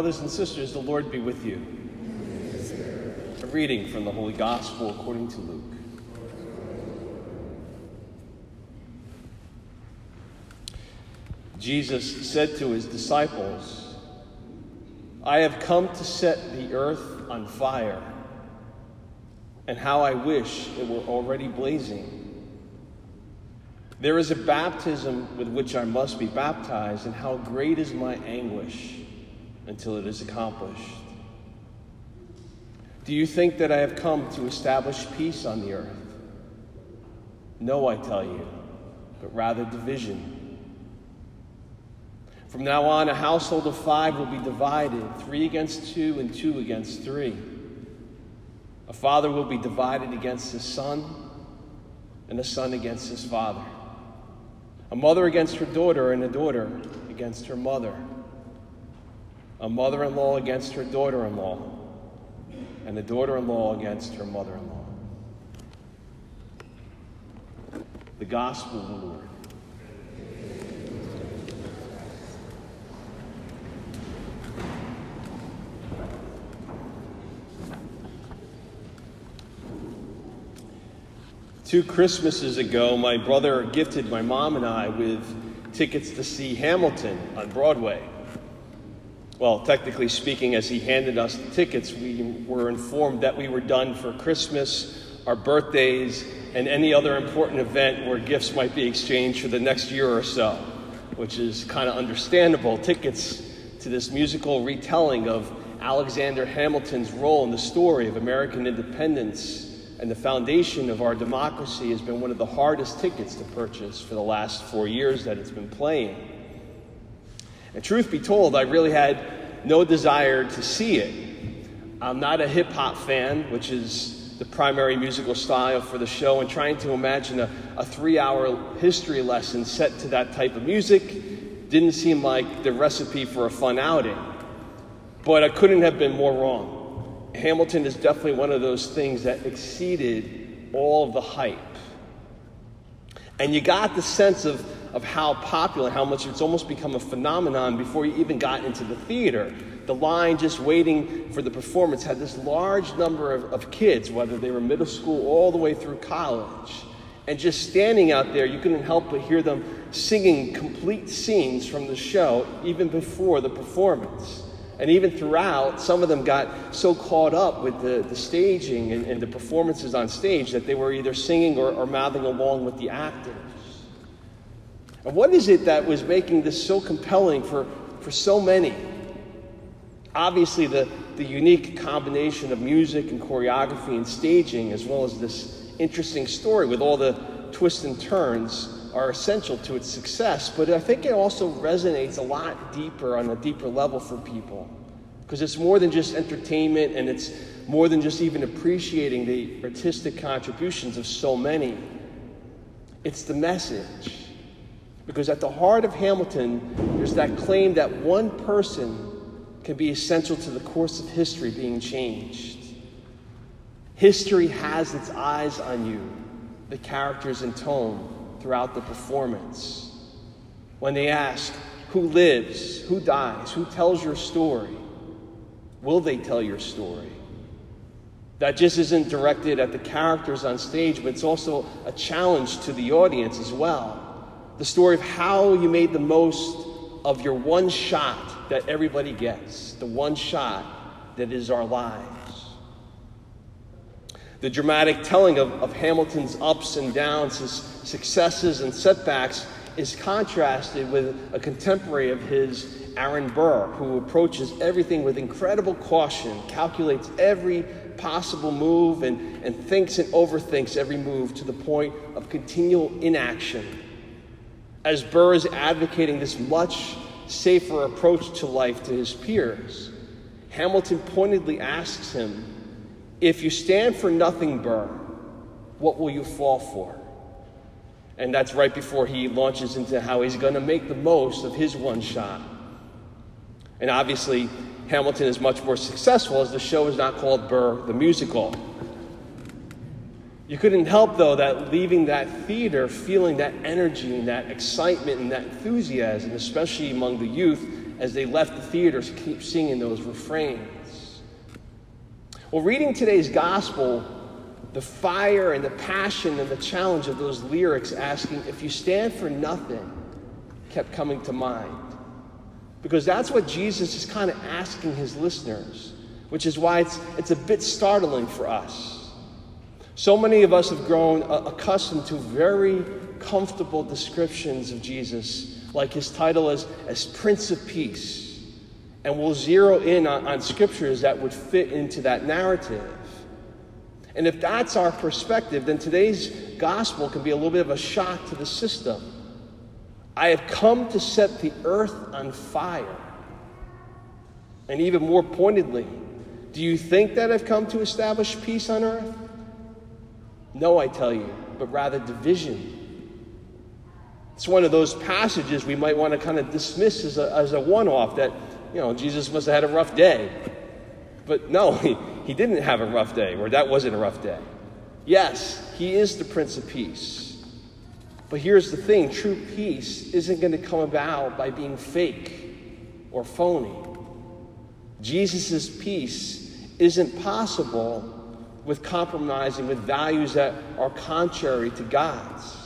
brothers and sisters, the Lord be with you. A reading from the Holy Gospel according to Luke. Jesus said to his disciples, I have come to set the earth on fire, and how I wish it were already blazing. There is a baptism with which I must be baptized, and how great is my anguish until it is accomplished. Do you think that I have come to establish peace on the earth? No, I tell you, but rather division. From now on, a household of five will be divided three against two and two against three. A father will be divided against his son, and a son against his father. A mother against her daughter, and a daughter against her mother. A mother in law against her daughter in law, and a daughter in law against her mother in law. The Gospel of the Lord. Two Christmases ago, my brother gifted my mom and I with tickets to see Hamilton on Broadway. Well, technically speaking, as he handed us the tickets, we were informed that we were done for Christmas, our birthdays, and any other important event where gifts might be exchanged for the next year or so, which is kind of understandable. Tickets to this musical retelling of Alexander Hamilton's role in the story of American independence and the foundation of our democracy has been one of the hardest tickets to purchase for the last four years that it's been playing. And truth be told, I really had no desire to see it. I'm not a hip hop fan, which is the primary musical style for the show, and trying to imagine a, a three hour history lesson set to that type of music didn't seem like the recipe for a fun outing. But I couldn't have been more wrong. Hamilton is definitely one of those things that exceeded all the hype. And you got the sense of, of how popular, how much it's almost become a phenomenon before you even got into the theater. The line just waiting for the performance had this large number of, of kids, whether they were middle school all the way through college. And just standing out there, you couldn't help but hear them singing complete scenes from the show even before the performance. And even throughout, some of them got so caught up with the, the staging and, and the performances on stage that they were either singing or, or mouthing along with the actors. And what is it that was making this so compelling for, for so many? Obviously, the, the unique combination of music and choreography and staging, as well as this interesting story with all the twists and turns, are essential to its success. But I think it also resonates a lot deeper on a deeper level for people. Because it's more than just entertainment and it's more than just even appreciating the artistic contributions of so many. It's the message. Because at the heart of Hamilton, there's that claim that one person can be essential to the course of history being changed. History has its eyes on you, the characters in tone throughout the performance. When they ask, who lives, who dies, who tells your story, will they tell your story? That just isn't directed at the characters on stage, but it's also a challenge to the audience as well. The story of how you made the most of your one shot that everybody gets, the one shot that is our lives. The dramatic telling of, of Hamilton's ups and downs, his successes and setbacks, is contrasted with a contemporary of his, Aaron Burr, who approaches everything with incredible caution, calculates every possible move, and, and thinks and overthinks every move to the point of continual inaction. As Burr is advocating this much safer approach to life to his peers, Hamilton pointedly asks him, If you stand for nothing, Burr, what will you fall for? And that's right before he launches into how he's going to make the most of his one shot. And obviously, Hamilton is much more successful as the show is not called Burr the Musical. You couldn't help, though, that leaving that theater feeling that energy and that excitement and that enthusiasm, especially among the youth, as they left the theaters keep singing those refrains. Well, reading today's gospel, the fire and the passion and the challenge of those lyrics asking, if you stand for nothing, kept coming to mind. Because that's what Jesus is kind of asking his listeners, which is why it's, it's a bit startling for us. So many of us have grown uh, accustomed to very comfortable descriptions of Jesus, like his title as, as Prince of Peace. And we'll zero in on, on scriptures that would fit into that narrative. And if that's our perspective, then today's gospel can be a little bit of a shock to the system. I have come to set the earth on fire. And even more pointedly, do you think that I've come to establish peace on earth? No, I tell you, but rather division. It's one of those passages we might want to kind of dismiss as a, as a one off that, you know, Jesus must have had a rough day. But no, he, he didn't have a rough day, or that wasn't a rough day. Yes, he is the Prince of Peace. But here's the thing true peace isn't going to come about by being fake or phony. Jesus' peace isn't possible with compromising with values that are contrary to God's.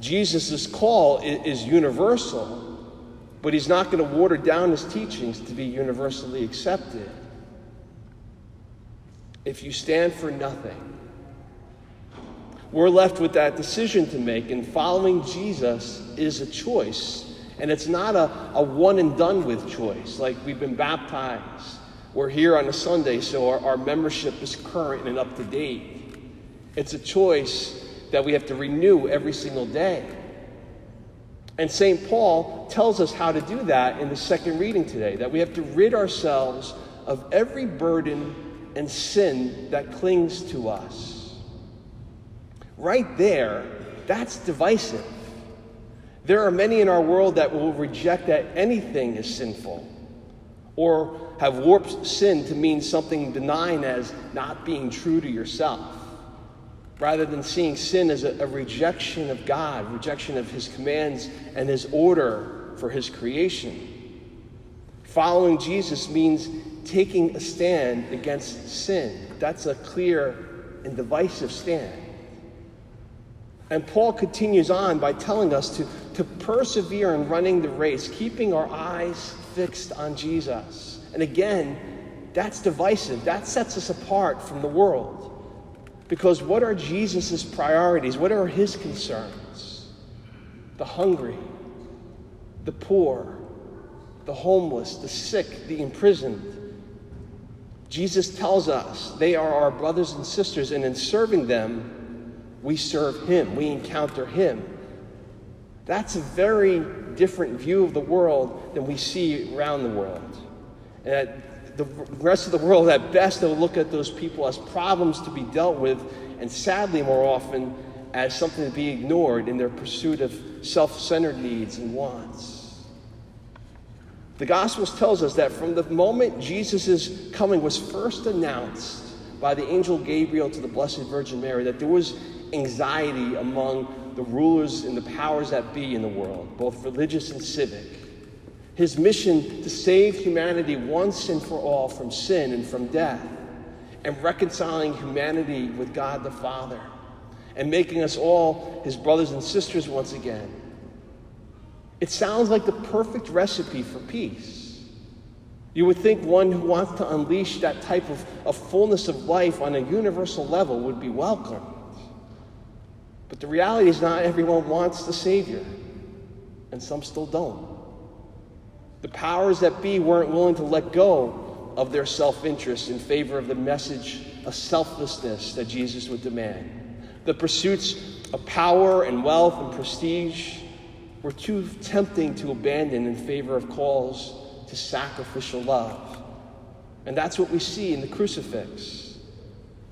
Jesus' call is universal, but he's not going to water down his teachings to be universally accepted. If you stand for nothing, we're left with that decision to make, and following Jesus is a choice. And it's not a, a one and done with choice, like we've been baptized. We're here on a Sunday, so our, our membership is current and up to date. It's a choice that we have to renew every single day. And St. Paul tells us how to do that in the second reading today that we have to rid ourselves of every burden and sin that clings to us. Right there, that's divisive. There are many in our world that will reject that anything is sinful or have warped sin to mean something benign as not being true to yourself, rather than seeing sin as a, a rejection of God, rejection of His commands and His order for His creation. Following Jesus means taking a stand against sin. That's a clear and divisive stand. And Paul continues on by telling us to, to persevere in running the race, keeping our eyes fixed on Jesus. And again, that's divisive. That sets us apart from the world. Because what are Jesus' priorities? What are his concerns? The hungry, the poor, the homeless, the sick, the imprisoned. Jesus tells us they are our brothers and sisters, and in serving them, we serve Him, we encounter Him. That's a very different view of the world than we see around the world. And the rest of the world, at best, they'll look at those people as problems to be dealt with, and sadly, more often, as something to be ignored in their pursuit of self centered needs and wants. The Gospels tells us that from the moment Jesus' coming was first announced by the angel Gabriel to the Blessed Virgin Mary, that there was anxiety among the rulers and the powers that be in the world, both religious and civic. His mission to save humanity once and for all from sin and from death, and reconciling humanity with God the Father, and making us all his brothers and sisters once again. It sounds like the perfect recipe for peace. You would think one who wants to unleash that type of, of fullness of life on a universal level would be welcome. But the reality is, not everyone wants the Savior, and some still don't. The powers that be weren't willing to let go of their self interest in favor of the message of selflessness that Jesus would demand. The pursuits of power and wealth and prestige were too tempting to abandon in favor of calls to sacrificial love. And that's what we see in the crucifix.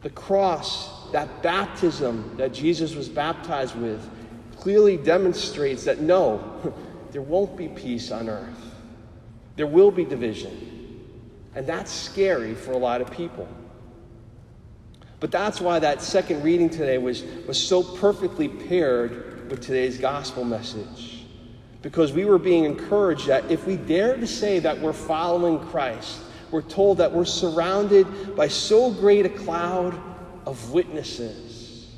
The cross that baptism that Jesus was baptized with clearly demonstrates that no, there won't be peace on earth. There will be division. And that's scary for a lot of people. But that's why that second reading today was, was so perfectly paired with today's gospel message. because we were being encouraged that if we dare to say that we're following Christ, we're told that we're surrounded by so great a cloud of witnesses.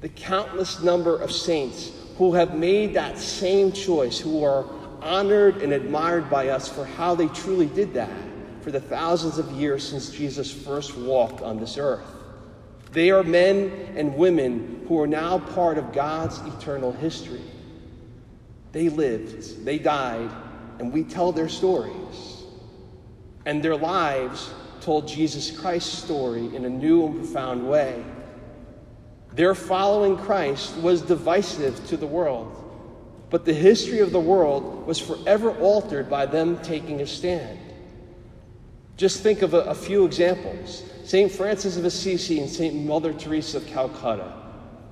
The countless number of saints who have made that same choice, who are honored and admired by us for how they truly did that for the thousands of years since Jesus first walked on this earth. They are men and women who are now part of God's eternal history. They lived, they died, and we tell their stories. And their lives told Jesus Christ's story in a new and profound way. Their following Christ was divisive to the world, but the history of the world was forever altered by them taking a stand. Just think of a, a few examples St. Francis of Assisi and St. Mother Teresa of Calcutta.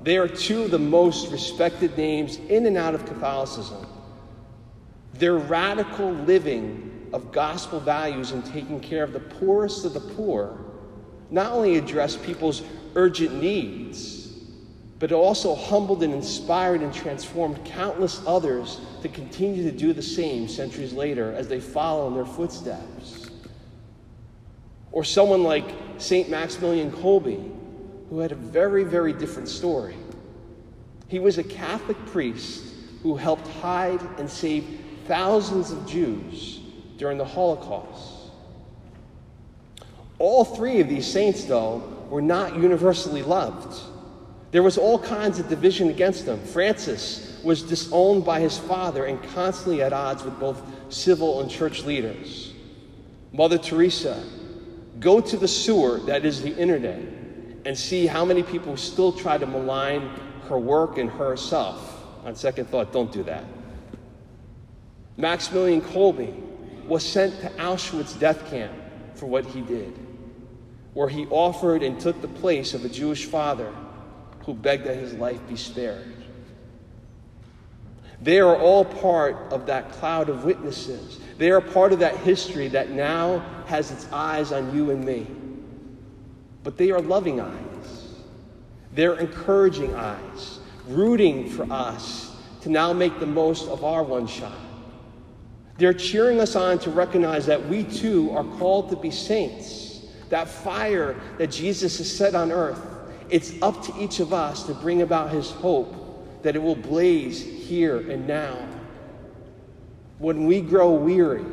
They are two of the most respected names in and out of Catholicism. Their radical living of gospel values and taking care of the poorest of the poor not only addressed people's urgent needs, but it also humbled and inspired and transformed countless others to continue to do the same centuries later as they follow in their footsteps. Or someone like St. Maximilian Kolbe, who had a very, very different story. He was a Catholic priest who helped hide and save thousands of Jews during the Holocaust. All three of these saints, though, were not universally loved. There was all kinds of division against them. Francis was disowned by his father and constantly at odds with both civil and church leaders. Mother Teresa, go to the sewer that is the internet and see how many people still try to malign her work and herself. On second thought, don't do that. Maximilian Kolbe was sent to Auschwitz death camp for what he did, where he offered and took the place of a Jewish father who begged that his life be spared. They are all part of that cloud of witnesses. They are part of that history that now has its eyes on you and me. But they are loving eyes, they're encouraging eyes, rooting for us to now make the most of our one shot. They're cheering us on to recognize that we too are called to be saints. That fire that Jesus has set on earth it's up to each of us to bring about his hope that it will blaze here and now. When we grow weary,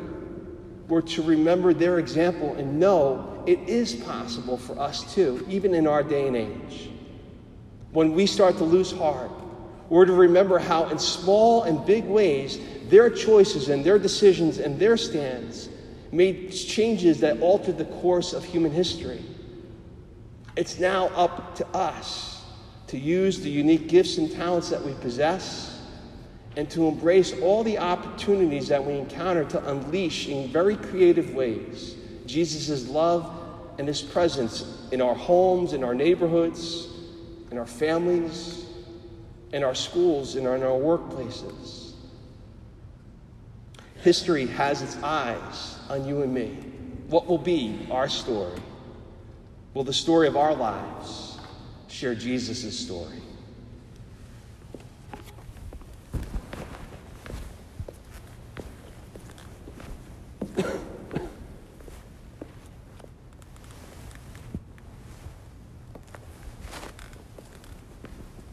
we're to remember their example and know it is possible for us too, even in our day and age. When we start to lose heart, we're to remember how, in small and big ways, their choices and their decisions and their stands made changes that altered the course of human history. It's now up to us to use the unique gifts and talents that we possess and to embrace all the opportunities that we encounter to unleash in very creative ways Jesus' love and his presence in our homes, in our neighborhoods, in our families, in our schools, and in our workplaces. History has its eyes on you and me. What will be our story? Will the story of our lives share Jesus' story?